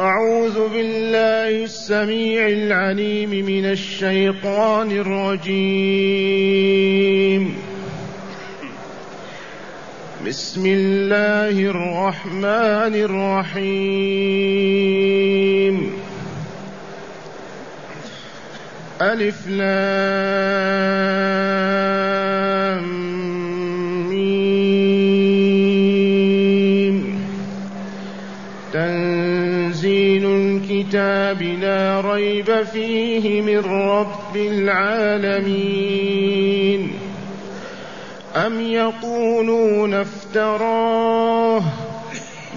أعوذ بالله السميع العليم من الشيطان الرجيم. بسم الله الرحمن الرحيم. ألف لام. الكتاب لا ريب فيه من رب العالمين أم يقولون افتراه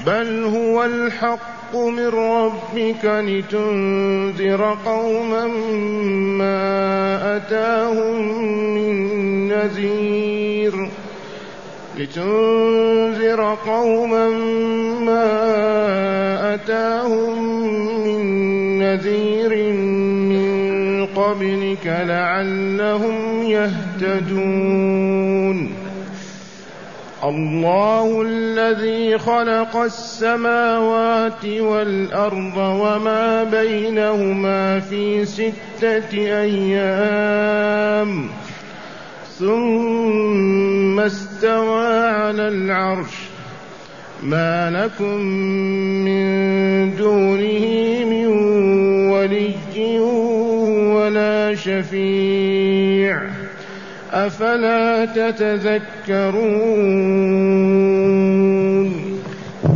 بل هو الحق من ربك لتنذر قوما ما أتاهم من نذير لتنذر قوما ما أتاهم من نذير من قبلك لعلهم يهتدون. الله الذي خلق السماوات والأرض وما بينهما في ستة أيام. ثم استوى على العرش. ما لكم من دونه من ولي ولا شفيع أفلا تتذكرون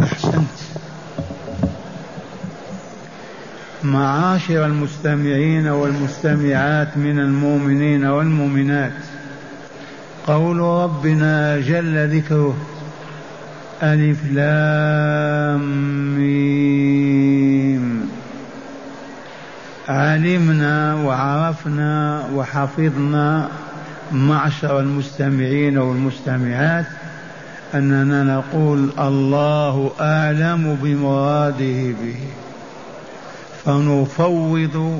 أحسنت. معاشر المستمعين والمستمعات من المؤمنين والمؤمنات قول ربنا جل ذكره ألف لام ميم. علمنا وعرفنا وحفظنا معشر المستمعين والمستمعات أننا نقول الله أعلم بمراده به. فنفوض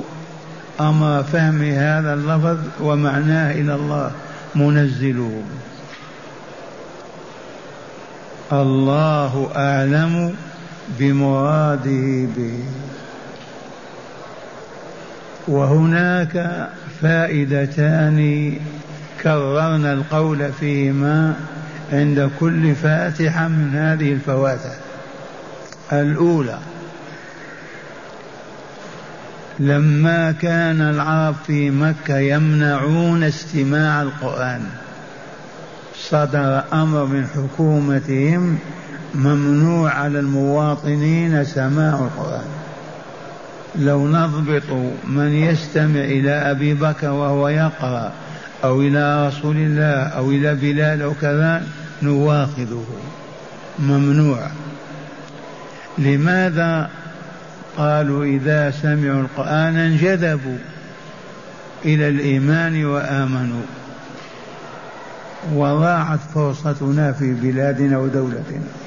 أمر فهم هذا اللفظ ومعناه إلى الله. منزله. الله أعلم بمراده به. وهناك فائدتان كررنا القول فيهما عند كل فاتحة من هذه الفواتح. الأولى لما كان العرب في مكة يمنعون استماع القرآن صدر أمر من حكومتهم ممنوع على المواطنين سماع القرآن. لو نضبط من يستمع إلى أبي بكر وهو يقرأ أو إلى رسول الله أو إلى بلال أو كذا نواخذه. ممنوع. لماذا قالوا إذا سمعوا القرآن انجذبوا إلى الإيمان وآمنوا؟ وضاعت فرصتنا في بلادنا ودولتنا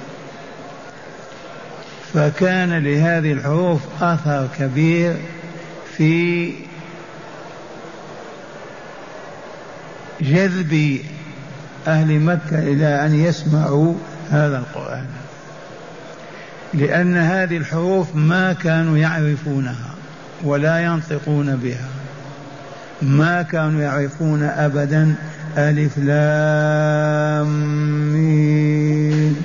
فكان لهذه الحروف أثر كبير في جذب أهل مكة إلى أن يسمعوا هذا القرآن. لأن هذه الحروف ما كانوا يعرفونها ولا ينطقون بها. ما كانوا يعرفون أبدا ألف لام ميم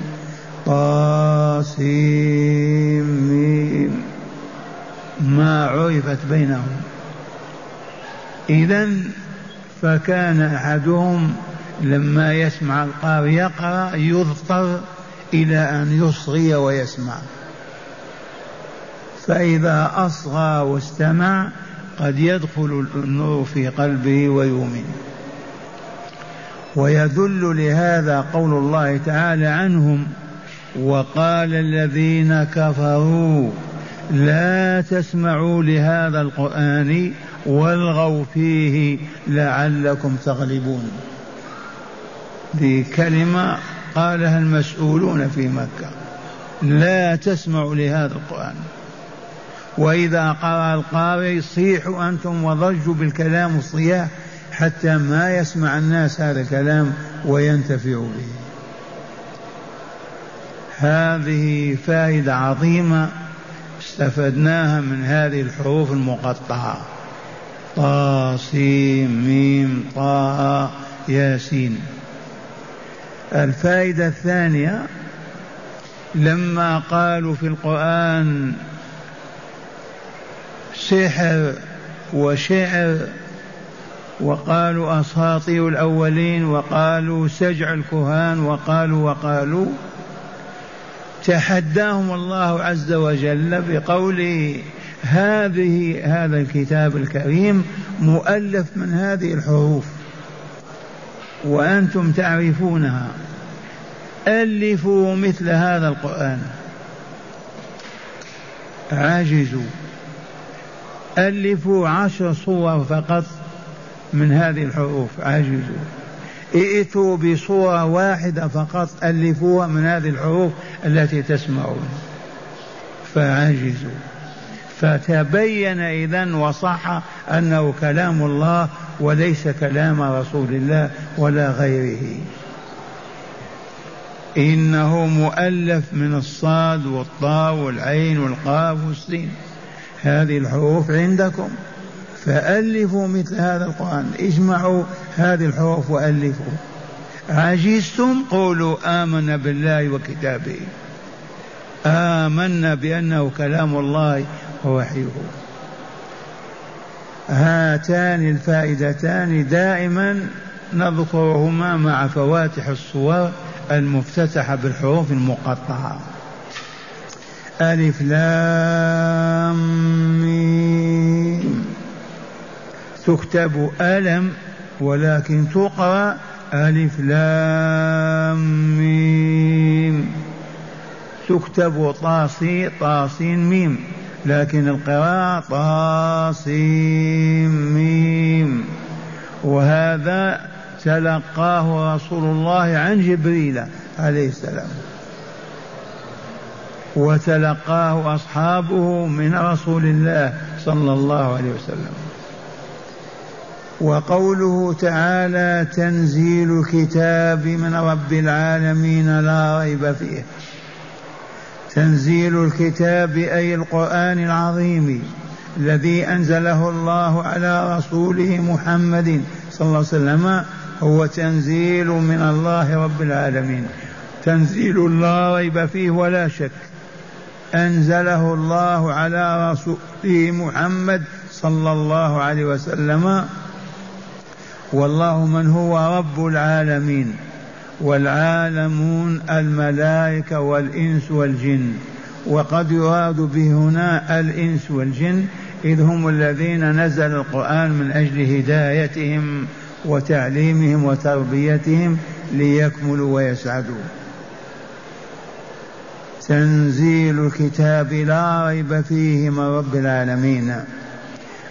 طاسيم ما عرفت بينهم. إذا فكان أحدهم لما يسمع القارئ يقرأ يضطر إلى أن يصغي ويسمع. فإذا أصغى واستمع قد يدخل النور في قلبه ويؤمن. ويدل لهذا قول الله تعالى عنهم وقال الذين كفروا لا تسمعوا لهذا القرآن والغوا فيه لعلكم تغلبون. دي كلمة قالها المسؤولون في مكة. لا تسمعوا لهذا القرآن. وإذا قرأ القارئ صيحوا أنتم وضجوا بالكلام الصياح حتى ما يسمع الناس هذا الكلام وينتفعوا به. هذه فائدة عظيمة استفدناها من هذه الحروف المقطعة. طا سين ميم طه ياسين. الفائدة الثانية لما قالوا في القرآن سحر وشعر وقالوا أساطير الأولين وقالوا سجع الكهان وقالوا وقالوا تحداهم الله عز وجل بقوله هذه هذا الكتاب الكريم مؤلف من هذه الحروف. وأنتم تعرفونها. ألفوا مثل هذا القرآن. عجزوا ألفوا عشر صور فقط من هذه الحروف. عجزوا ائتوا بصورة واحدة فقط ألفوها من هذه الحروف التي تسمعون. فعجزوا. فتبين إذا وصح أنه كلام الله وليس كلام رسول الله ولا غيره. إنه مؤلف من الصاد والطاء والعين والقاف والسين. هذه الحروف عندكم. فألفوا مثل هذا القرآن. اجمعوا هذه الحروف وألفوا. عجزتم؟ قولوا آمنا بالله وكتابه. آمنا بأنه كلام الله ووحيه. هاتان الفائدتان. دائما نذكرهما مع فواتح الصور المفتتحة بالحروف المقطعة. ألف لام ميم. تكتب ألم ولكن تقرأ ألف لام ميم. تكتب طاسي طاسين ميم لكن القراءة طاسين ميم. وهذا تلقاه رسول الله عن جبريل عليه السلام. وتلقاه أصحابه من رسول الله صلى الله عليه وسلم. وقوله تعالى تنزيل الكتاب من رب العالمين لا ريب فيه. تنزيل الكتاب أي القرآن العظيم الذي أنزله الله على رسوله محمد صلى الله عليه وسلم هو تنزيل من الله رب العالمين. تنزيل لا ريب فيه ولا شك. أنزله الله على رسوله محمد صلى الله عليه وسلم. والله من هو رب العالمين والعالمون الملائكة والإنس والجن وقد يراد به هنا الإنس والجن إذ هم الذين نزل القرآن من أجل هدايتهم وتعليمهم وتربيتهم ليكملوا ويسعدوا. تنزيل الكتاب لا ريب فيه من رب العالمين.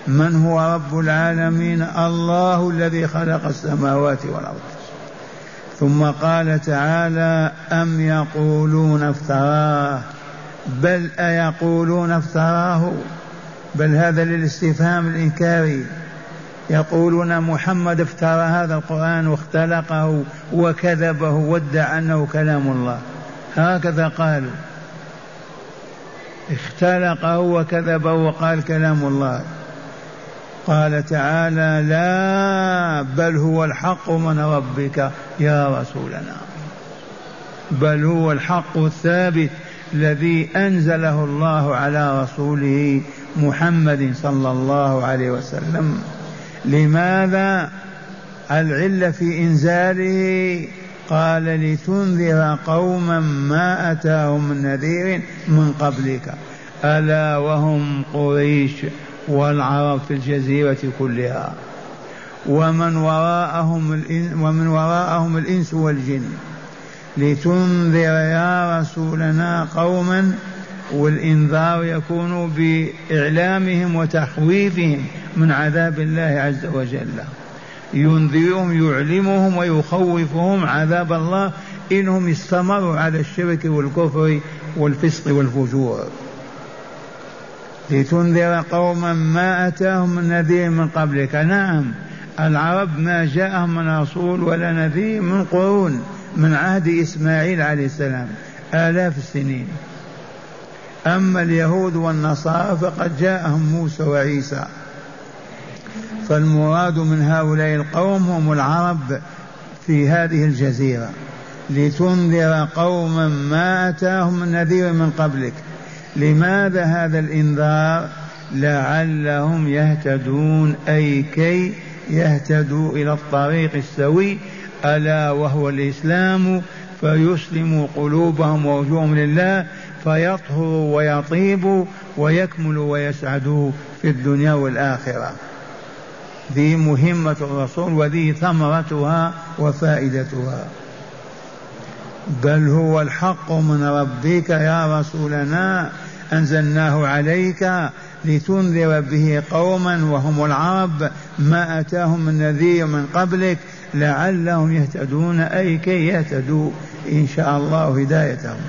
من هو رب العالمين؟ الله الذي خلق السماوات والأرض. ثم قال تعالى أم يقولون افتراه؟ بل أيقولون افتراه؟ بل هذا للاستفهام الإنكاري. يقولون محمد افترى هذا القرآن واختلقه وكذبه وادعى أنه كلام الله. هكذا قالوا اختلقه وكذبه وقال كلام الله. قال تعالى لا بل هو الحق من ربك يا رسولنا. بل هو الحق الثابت الذي أنزله الله على رسوله محمد صلى الله عليه وسلم. لماذا؟ العلة في إنزاله. قال لتنذر قوما ما أتاهم من نذير من قبلك. ألا وهم قريش والعرب في الجزيرة كلها. ومن وراءهم ومن وراءهم الإنس والجن. لتنذر يا رسولنا قوما والإنذار يكون بإعلامهم وتخويفهم من عذاب الله عز وجل. ينذرهم يعلمهم ويخوفهم عذاب الله إنهم استمروا على الشرك والكفر والفسق والفجور. لتنذر قوما ما أتاهم من نذير من قبلك. نعم العرب ما جاءهم من رسول ولا نذير من قرون من عهد إسماعيل عليه السلام. آلاف السنين. أما اليهود والنصارى فقد جاءهم موسى وعيسى. فالمراد من هؤلاء القوم هم العرب في هذه الجزيرة. لتنذر قوما ما أتاهم من نذير من قبلك. لماذا هذا الإنذار؟ لعلهم يهتدون أي كي يهتدوا إلى الطريق السوي ألا وهو الإسلام فيسلموا قلوبهم ووجوههم لله فيطهروا ويطيبوا ويكملوا ويسعدوا في الدنيا والآخرة. ذي مهمة الرسول وذي ثمرتها وفائدتها. بل هو الحق من ربك يا رسولنا أنزلناه عليك لتنذر به قوما وهم العرب ما أتاهم من نذير من قبلك لعلهم يهتدون أي كي يهتدوا إن شاء الله هدايتهم.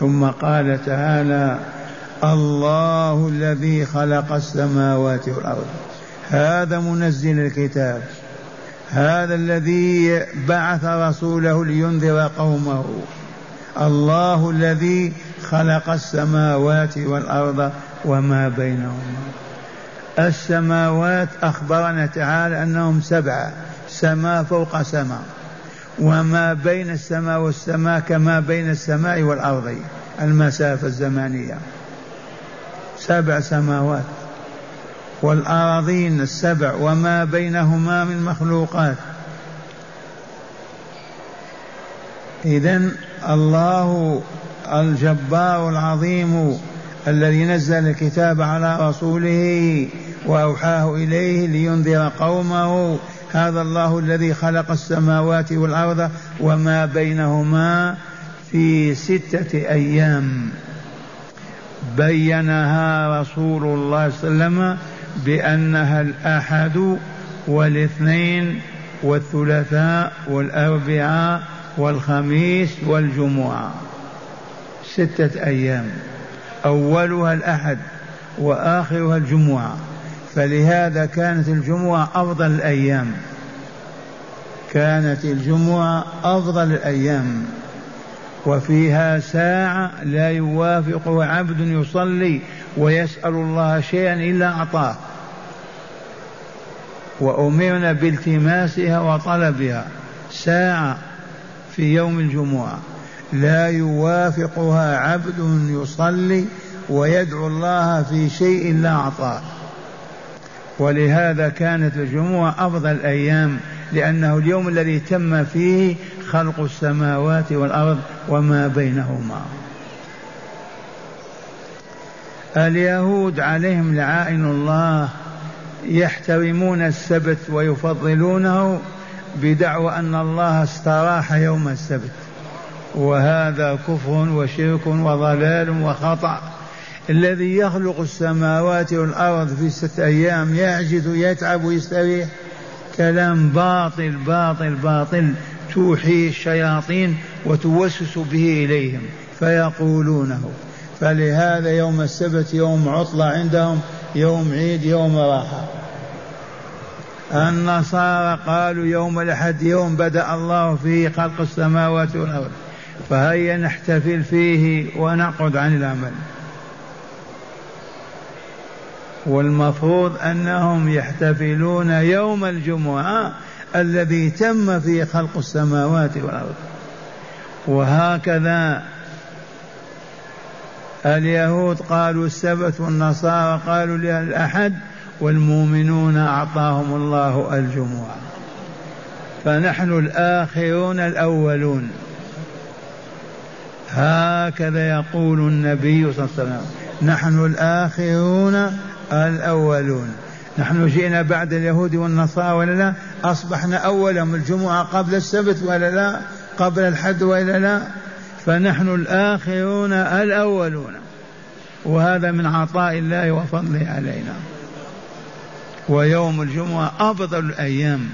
ثم قال تعالى الله الذي خلق السماوات والأرض. هذا منزل الكتاب. هذا الذي بعث رسوله لينذر قومه. الله الذي خلق السماوات والأرض وما بينهما. السماوات أخبرنا تعالى أنهم سبعة سماء فوق سماء وما بين السماء والسماء كما بين السماء والأرض المسافة الزمانيه سبع سماوات. والأراضين السبع وما بينهما من مخلوقات. إذا الله الجبار العظيم الذي نزل الكتاب على رسوله وأوحاه إليه لينذر قومه. هذا الله الذي خلق السماوات والأرض وما بينهما في ستة أيام. بينها رسول الله صلى الله عليه وسلم بأنها الأحد والاثنين والثلاثاء والأربعاء والخميس والجمعة. ستة أيام. أولها الأحد وآخرها الجمعة. فلهذا كانت الجمعة أفضل الأيام. كانت الجمعة أفضل الأيام. وفيها ساعة لا يوافقها عبد يصلي ويسأل الله شيئا إلا أعطاه. وأمرنا بالتماسها وطلبها. ساعة في يوم الجمعة. لا يوافقها عبد يصلي ويدعو الله في شيء إلا أعطاه. ولهذا كانت الجمعة أفضل الأيام لأنه اليوم الذي تم فيه خلق السماوات والأرض وما بينهما. اليهود عليهم لعائن الله يحترمون السبت ويفضلونه بدعوى أن الله استراح يوم السبت. وهذا كفر وشرك وضلال وخطأ. الذي يخلق السماوات والأرض في ستة أيام يعجز يتعب ويستريح كلام باطل باطل باطل. توحي الشياطين وتوسوس به إليهم. فيقولونه. فلهذا يوم السبت يوم عطلة عندهم. يوم عيد يوم راحة. النصارى قالوا يوم الأحد يوم بدأ الله فيه خلق السماوات والأرض. فهيا نحتفل فيه ونقعد عن العمل. والمفروض أنهم يحتفلون يوم الجمعة الذي تم فيه خلق السماوات والأرض. وهكذا اليهود قالوا السبت والنصارى قالوا الأحد والمؤمنون أعطاهم الله الجمعة فنحن الآخرون الأولون. هكذا يقول النبي صلى الله عليه وسلم. نحن الآخرون الأولون. نحن جئنا بعد اليهود والنصارى ولا لا؟ أصبحنا أولهم الجمعة قبل السبت ولا لا؟ قبل الحد ولا لا؟ فنحن الآخرون الأولون. وهذا من عطاء الله وفضله علينا. ويوم الجمعة أفضل الأيام.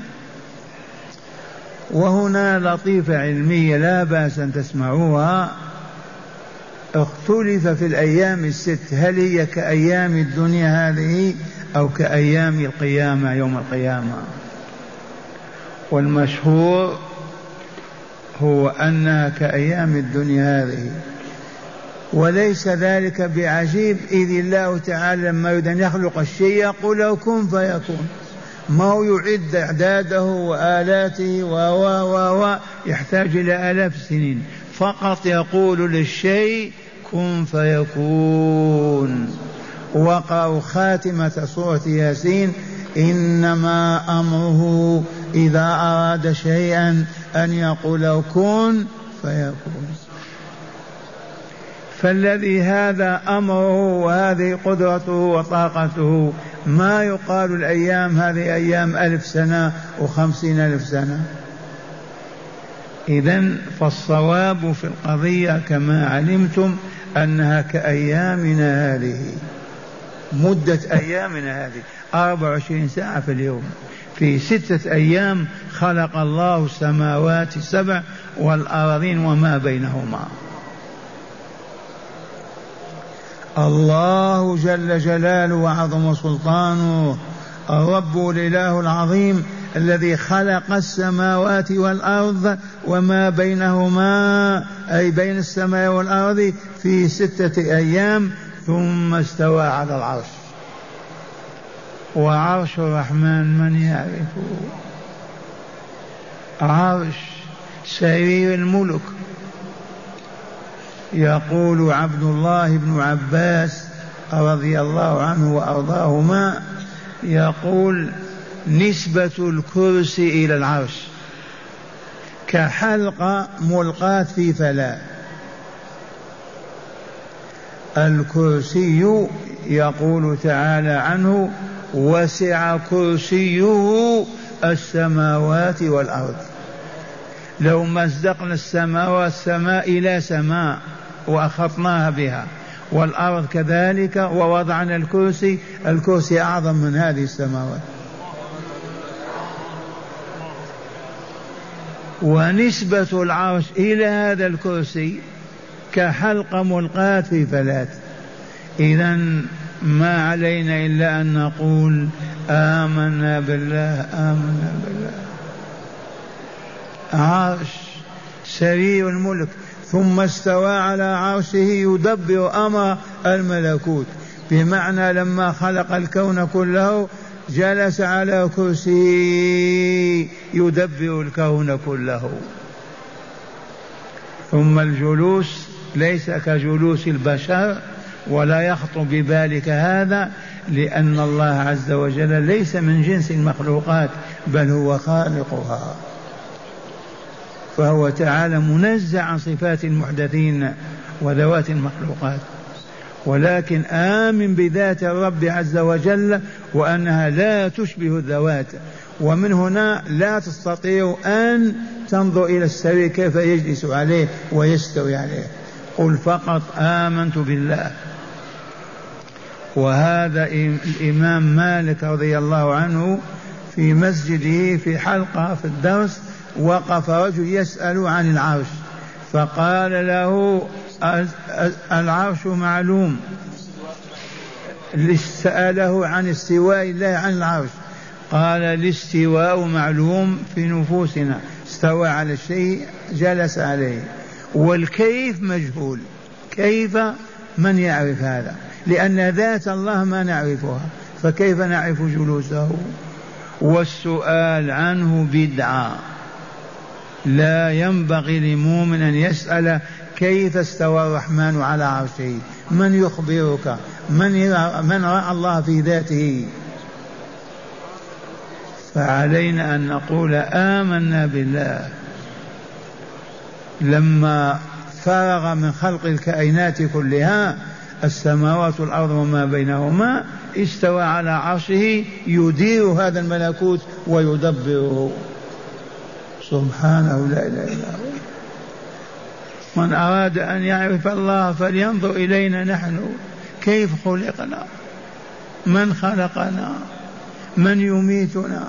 وهنا لطيفة علمية لا بأس أن تسمعوها. اختلف في الأيام الست. هل هي كأيام الدنيا هذه أو كأيام القيامة يوم القيامة؟ والمشهور هو أنها كأيام الدنيا هذه. وليس ذلك بعجيب إذ الله تعالى لما يريد أن يخلق الشيء يقول له كن فيكون. ما هو يعد إعداده وآلاته و و و يحتاج إلى آلاف السنين. فقط يقول للشيء كن فيكون. وقرأوا خاتمة سورة ياسين إنما أمره إذا أراد شيئا أن يقول كن فيكون. فالذي هذا أمره وهذه قدرته وطاقته ما يقال الأيام هذه أيام ألف سنة وخمسين ألف سنة. إذا فالصواب في القضية كما علمتم أنها كأيامنا هذه مدة أيامنا هذه أربع وعشرين ساعة في اليوم. في ستة أيام خلق الله السماوات السبع والأراضين وما بينهما. الله جل جلاله وعظم سلطانه الرب الإله العظيم الذي خلق السماوات والأرض وما بينهما أي بين السماء والأرض في ستة أيام ثم استوى على العرش. وعرش الرحمن من يعرفه؟ عرش سرير الملك. يقول عبد الله بن عباس رضي الله عنه وأرضاهما يقول نسبة الكرسي إلى العرش. كحلقة ملقاة في فلاة الكرسي يقول تعالى عنه وسع كرسيه السماوات والأرض. لو مزقنا السماء والسماء إلى سماء وأخطناها بها والأرض كذلك ووضعنا الكرسي الكرسي أعظم من هذه السماوات. ونسبة العرش إلى هذا الكرسي كحلقة ملقاة في فلاة إذا ما علينا إلا أن نقول آمنا بالله آمنا بالله. عرش سرير الملك ثم استوى على عرشه يدبر أمر الملكوت. بمعنى لما خلق الكون كله جلس على كرسيه يدبر الكون كله. ثم الجلوس ليس كجلوس البشر ولا يخطر ببالك هذا لأن الله عز وجل ليس من جنس المخلوقات بل هو خالقها. فهو تعالى منزع عن صفات المحدثين وذوات المخلوقات. ولكن آمن بذات الرب عز وجل وأنها لا تشبه الذوات. ومن هنا لا تستطيع أن تنظر إلى السرير كيف يجلس عليه ويستوي عليه. قل فقط آمنت بالله. وهذا الإمام مالك رضي الله عنه في مسجده في حلقة في الدرس وقف رجل يسأل عن العرش. فقال له العرش معلوم. سأله عن استواء الله عن العرش. قال الاستواء معلوم في نفوسنا. استوى على الشيء جلس عليه. والكيف مجهول. كيف؟ من يعرف هذا؟ لأن ذات الله ما نعرفها فكيف نعرف جلوسه؟ والسؤال عنه بدعة. لا ينبغي لمؤمن أن يسأل كيف استوى الرحمن على عرشه؟ من يخبرك؟ من من رأى الله في ذاته؟ فعلينا أن نقول آمنا بالله. لما فرغ من خلق الكائنات كلها السماوات والأرض وما بينهما استوى على عرشه يدير هذا الملكوت ويدبره. سبحانه لا إله إلا هو من أراد أن يعرف الله فلينظر إلينا نحن. كيف خلقنا؟ من خلقنا؟ من يميتنا؟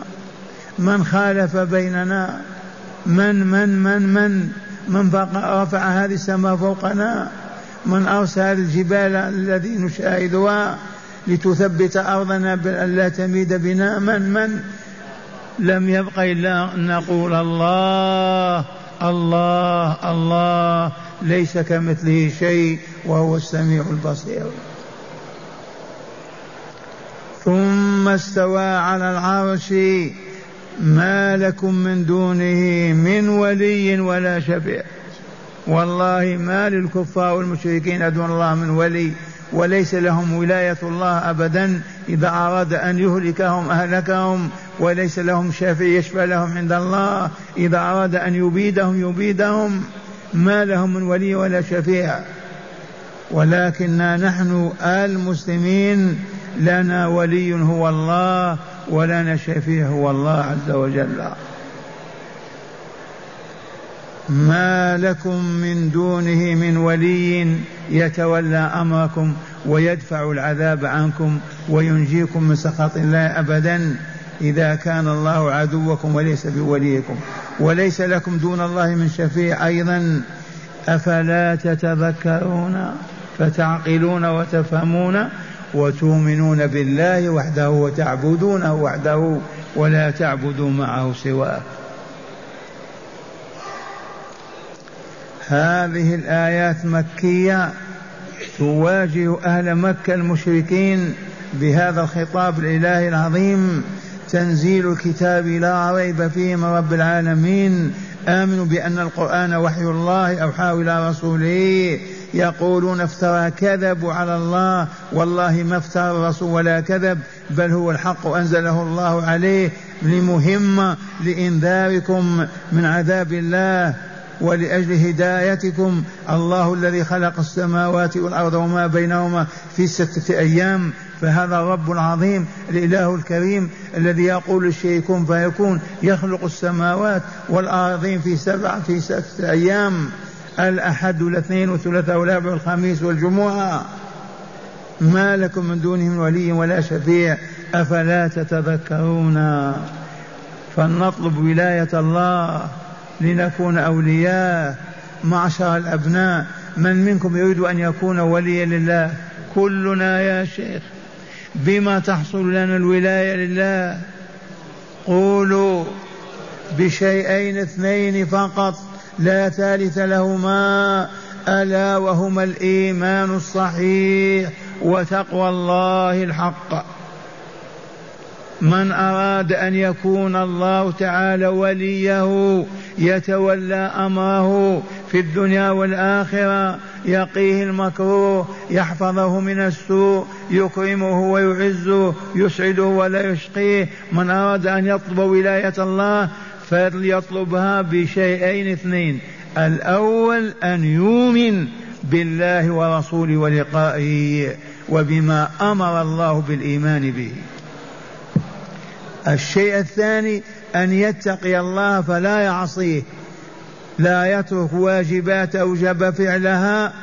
من خالف بيننا؟ من من من من من رفع هذه السماء فوقنا؟ من أرسل الجبال الذي نشاهدها لتثبت أرضنا بأن لا تميد بنا من من لم يبق إلا أن نقول الله الله الله ليس كمثله شيء وهو السميع البصير. ثم استوى على العرش. ما لكم من دونه من ولي ولا شفيع. والله ما للكفار والمشركين دون الله من ولي وليس لهم ولاية الله أبدا. إذا أراد أن يهلكهم أهلكهم وليس لهم شافع يشفع لهم عند الله. إذا أراد أن يبيدهم يبيدهم. ما لهم من ولي ولا شفيع. ولكننا نحن المسلمين لنا ولي هو الله ولنا شفيع هو الله عز وجل. ما لكم من دونه من ولي يتولى أمركم ويدفع العذاب عنكم وينجيكم من سخط الله أبدا إذا كان الله عدوكم وليس بوليكم. وليس لكم دون الله من شفيع أيضا. أفلا تتذكرون فتعقلون وتفهمون وتؤمنون بالله وحده وتعبدونه وحده ولا تعبدوا معه سواه هذه الآيات مكية تواجه أهل مكة المشركين بهذا الخطاب الإلهي العظيم. تنزيل الكتاب لا ريب فيه من رب العالمين. آمنوا بأن القرآن وحي الله أوحاه إلى رسوله. يقولون افترى كذبوا على الله. والله ما افترى الرسول ولا كذب بل هو الحق أنزله الله عليه لمهمة لإنذاركم من عذاب الله. ولأجل هدايتكم الله الذي خلق السماوات والأرض وما بينهما في ستة أيام. فهذا الرب العظيم الإله الكريم الذي يقول الشيء كن فيكون يخلق السماوات والأرضين في سبعة في ستة أيام. الأحد والاثنين والثلاثاء والأربع والخميس والجمعة. ما لكم من دونه من ولي ولا شفيع أفلا تتذكرون؟ فلنطلب ولاية الله. لنكون أولياء معشر الأبناء. من منكم يريد أن يكون وليا لله؟ كلنا يا شيخ. بما تحصل لنا الولاية لله. قولوا بشيئين اثنين فقط. لا ثالث لهما. ألا وهما الإيمان الصحيح وتقوى الله الحق. من أراد أن يكون الله تعالى وليه يتولى أمره في الدنيا والآخرة يقيه المكروه يحفظه من السوء يكرمه ويعزه يسعده ولا يشقيه. من أراد أن يطلب ولاية الله فليطلبها بشيئين اثنين. الأول أن يؤمن بالله ورسوله ولقائه وبما أمر الله بالإيمان به. الشيء الثاني أن يتقي الله فلا يعصيه. لا يترك واجبات أوجب فعلها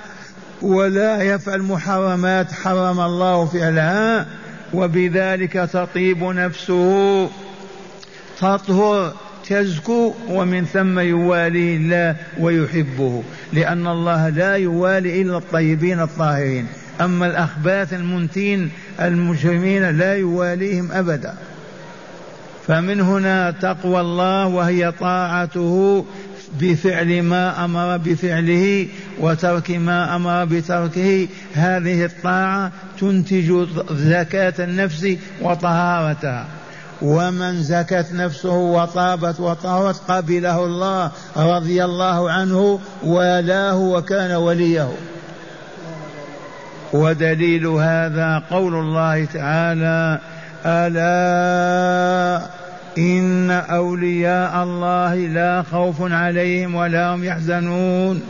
ولا يفعل محرمات حرم الله فعلها وبذلك تطيب نفسه. تطهر تزكو ومن ثم يواليه الله ويحبه لأن الله لا يوالي إلا الطيبين الطاهرين. أما الأخباث المنتين المجرمين لا يواليهم أبدا. فمن هنا تقوى الله وهي طاعته بفعل ما أمر بفعله وترك ما أمر بتركه. هذه الطاعة تنتج زكاة النفس وطهارتها. ومن زكت نفسه وطابت وطهرت قبله الله رضي الله عنه والاه وكان وليه. ودليل هذا قول الله تعالى ألا إن أولياء الله لا خوف عليهم ولا هم يحزنون.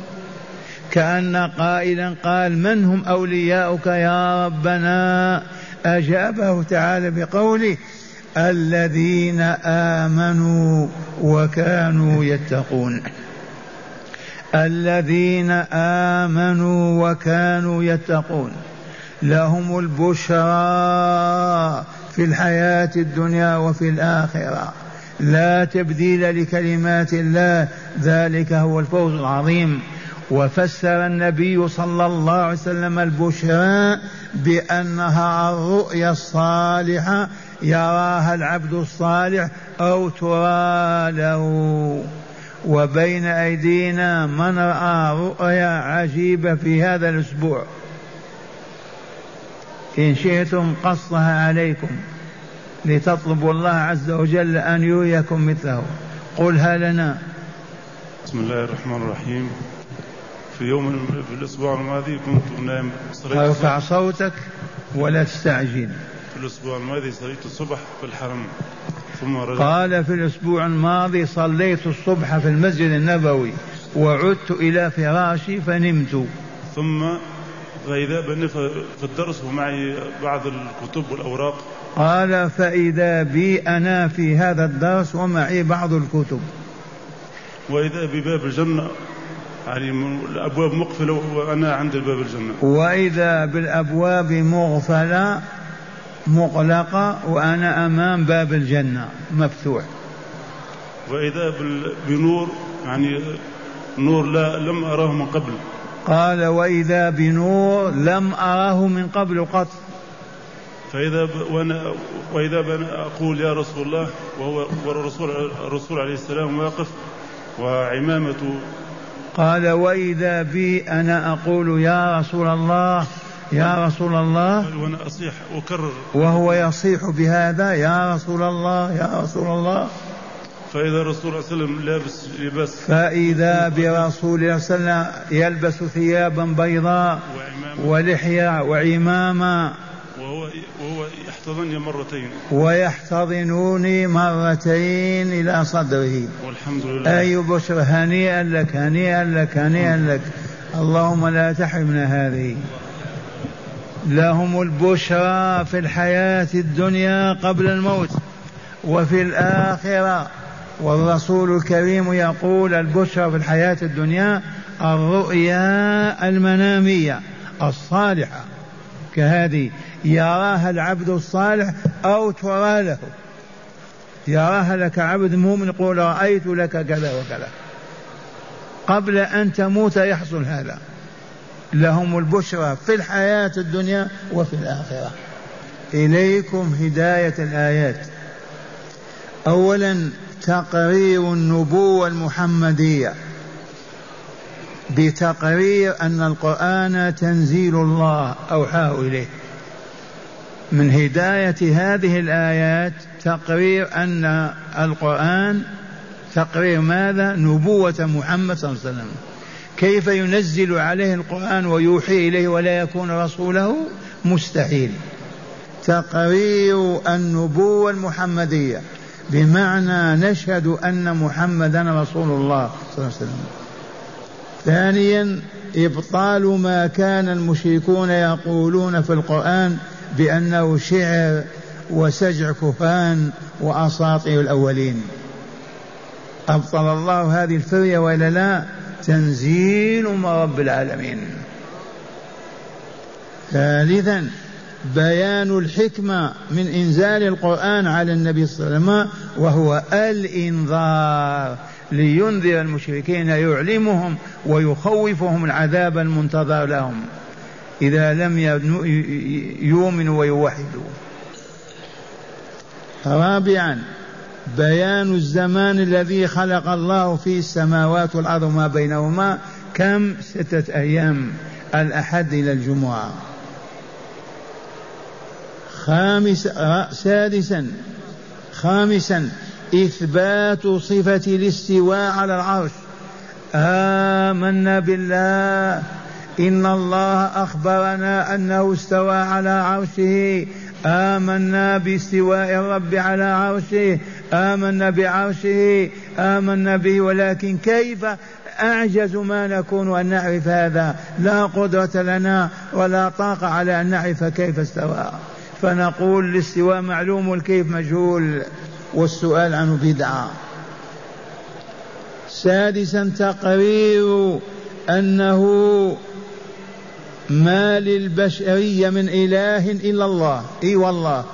كأن قائلا قال من هم أولياؤك يا ربنا؟ أجابه تعالى بقوله الذين آمنوا وكانوا يتقون. الذين آمنوا وكانوا يتقون. لهم البشرى في الحياة الدنيا وفي الآخرة. لا تبديل لكلمات الله. ذلك هو الفوز العظيم. وفسر النبي صلى الله عليه وسلم البشرى بأنها الرؤيا الصالحة. يراها العبد الصالح أو ترى له وبين أيدينا من رأى رؤيا عجيبة في هذا الأسبوع. إن شئتم قصها عليكم لتطلبوا الله عز وجل أن يريكم مثله. قلها لنا. بسم الله الرحمن الرحيم. في يوم في الأسبوع الماضي كنت نائم ارفع صوتك ولا تستعجل؟ في الأسبوع الماضي صليت الصبح في الحرم. ثم رجعت. قال في الأسبوع الماضي صليت الصبح في المسجد النبوي وعدت إلى فراشي فنمت. ثم فإذا بني في الدرس ومعي بعض الكتب والأوراق. قال فإذا بي أنا في هذا الدرس ومعي بعض الكتب. وإذا بباب الجنة يعني الأبواب مقفلة وأنا عند باب الجنة. وإذا بالأبواب مغفلة مغلقة وأنا أمام باب الجنة مفتوح. وإذا بنور يعني نور لا لم أراه من قبل. قال وإذا بنور لم أراه من قبل قط. فإذا ب... وأنا وإذا أقول يا رسول الله وهو والرسول الرسول عليه السلام واقف وعمامة قال وإذا بي أنا أقول يا رسول الله يا رسول الله. وأنا أصيح أكرر. وهو يصيح بهذا يا رسول الله يا رسول الله. فإذا الرسول صلى الله عليه وسلم لابس لباس فإذا برسول الله صلى الله عليه وسلم يلبس ثيابا بيضاء ولحية وعمامة وهو وهو يحتضنني مرتين. ويحتضنوني مرتين إلى صدره. والحمد لله. أي بشر هنيئا لك هنيئا لك هنيئا لك. اللهم لا تحرمنا هذه. لهم البشرى في الحياة الدنيا قبل الموت وفي الآخرة. والرسول الكريم يقول البشرى في الحياة الدنيا الرؤيا المنامية الصالحة. كهذه يراها العبد الصالح أو ترى له. يراها لك عبد مؤمن يقول رأيت لك كذا وكذا. قبل أن تموت يحصل هذا. لهم البشرى في الحياة الدنيا وفي الآخرة. إليكم هداية الآيات. أولا تقرير النبوة المحمدية. بتقرير أن القرآن تنزيل الله أوحاه إليه. من هداية هذه الآيات تقرير أن القرآن تقرير ماذا؟ نبوة محمد صلى الله عليه وسلم. كيف ينزل عليه القرآن ويوحي إليه ولا يكون رسوله مستحيل. تقرير النبوة المحمدية. بمعنى نشهد أن محمدا رسول الله صلى الله عليه وسلم. ثانيا إبطال ما كان المشركون يقولون في القرآن بأنه شعر وسجع كفان وأساطير الأولين. أبطل الله هذه الفرية وإلا لا؟ تنزيل من رب العالمين. ثالثا بيان الحكمة من إنزال القرآن على النبي صلى الله عليه وسلم وهو الإنذار لينذر المشركين يعلمهم ويخوفهم العذاب المنتظر لهم إذا لم يؤمنوا ويوحدوا. رابعا بيان الزمان الذي خلق الله فيه السماوات والأرض وما بينهما كم ستة أيام؟ الأحد إلى الجمعة. خامس سادسا. خامسا إثبات صفة الاستواء على العرش. آمنا بالله. إن الله أخبرنا أنه استوى على عرشه. آمنا باستواء الرب على عرشه. آمنا بعرشه. آمنا به. ولكن كيف أعجز ما نكون أن نعرف هذا؟ لا قدرة لنا ولا طاقة على أن نعرف كيف استوى. فنقول الاستواء معلوم والكيف مجهول والسؤال عنه بدعة. سادسا تقرير أنه ما للبشرية من إله إلا الله. إي والله.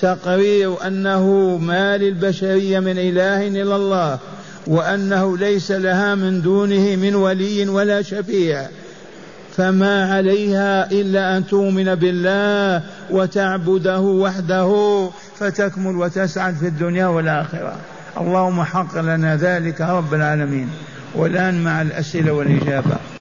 تقرير أنه ما للبشرية من إله إلا الله وأنه ليس لها من دونه من ولي ولا شفيع. فما عليها إلا أن تؤمن بالله وتعبده وحده فتكمل وتسعد في الدنيا والآخرة. اللهم حق لنا ذلك رب العالمين. والآن مع الأسئلة والإجابة.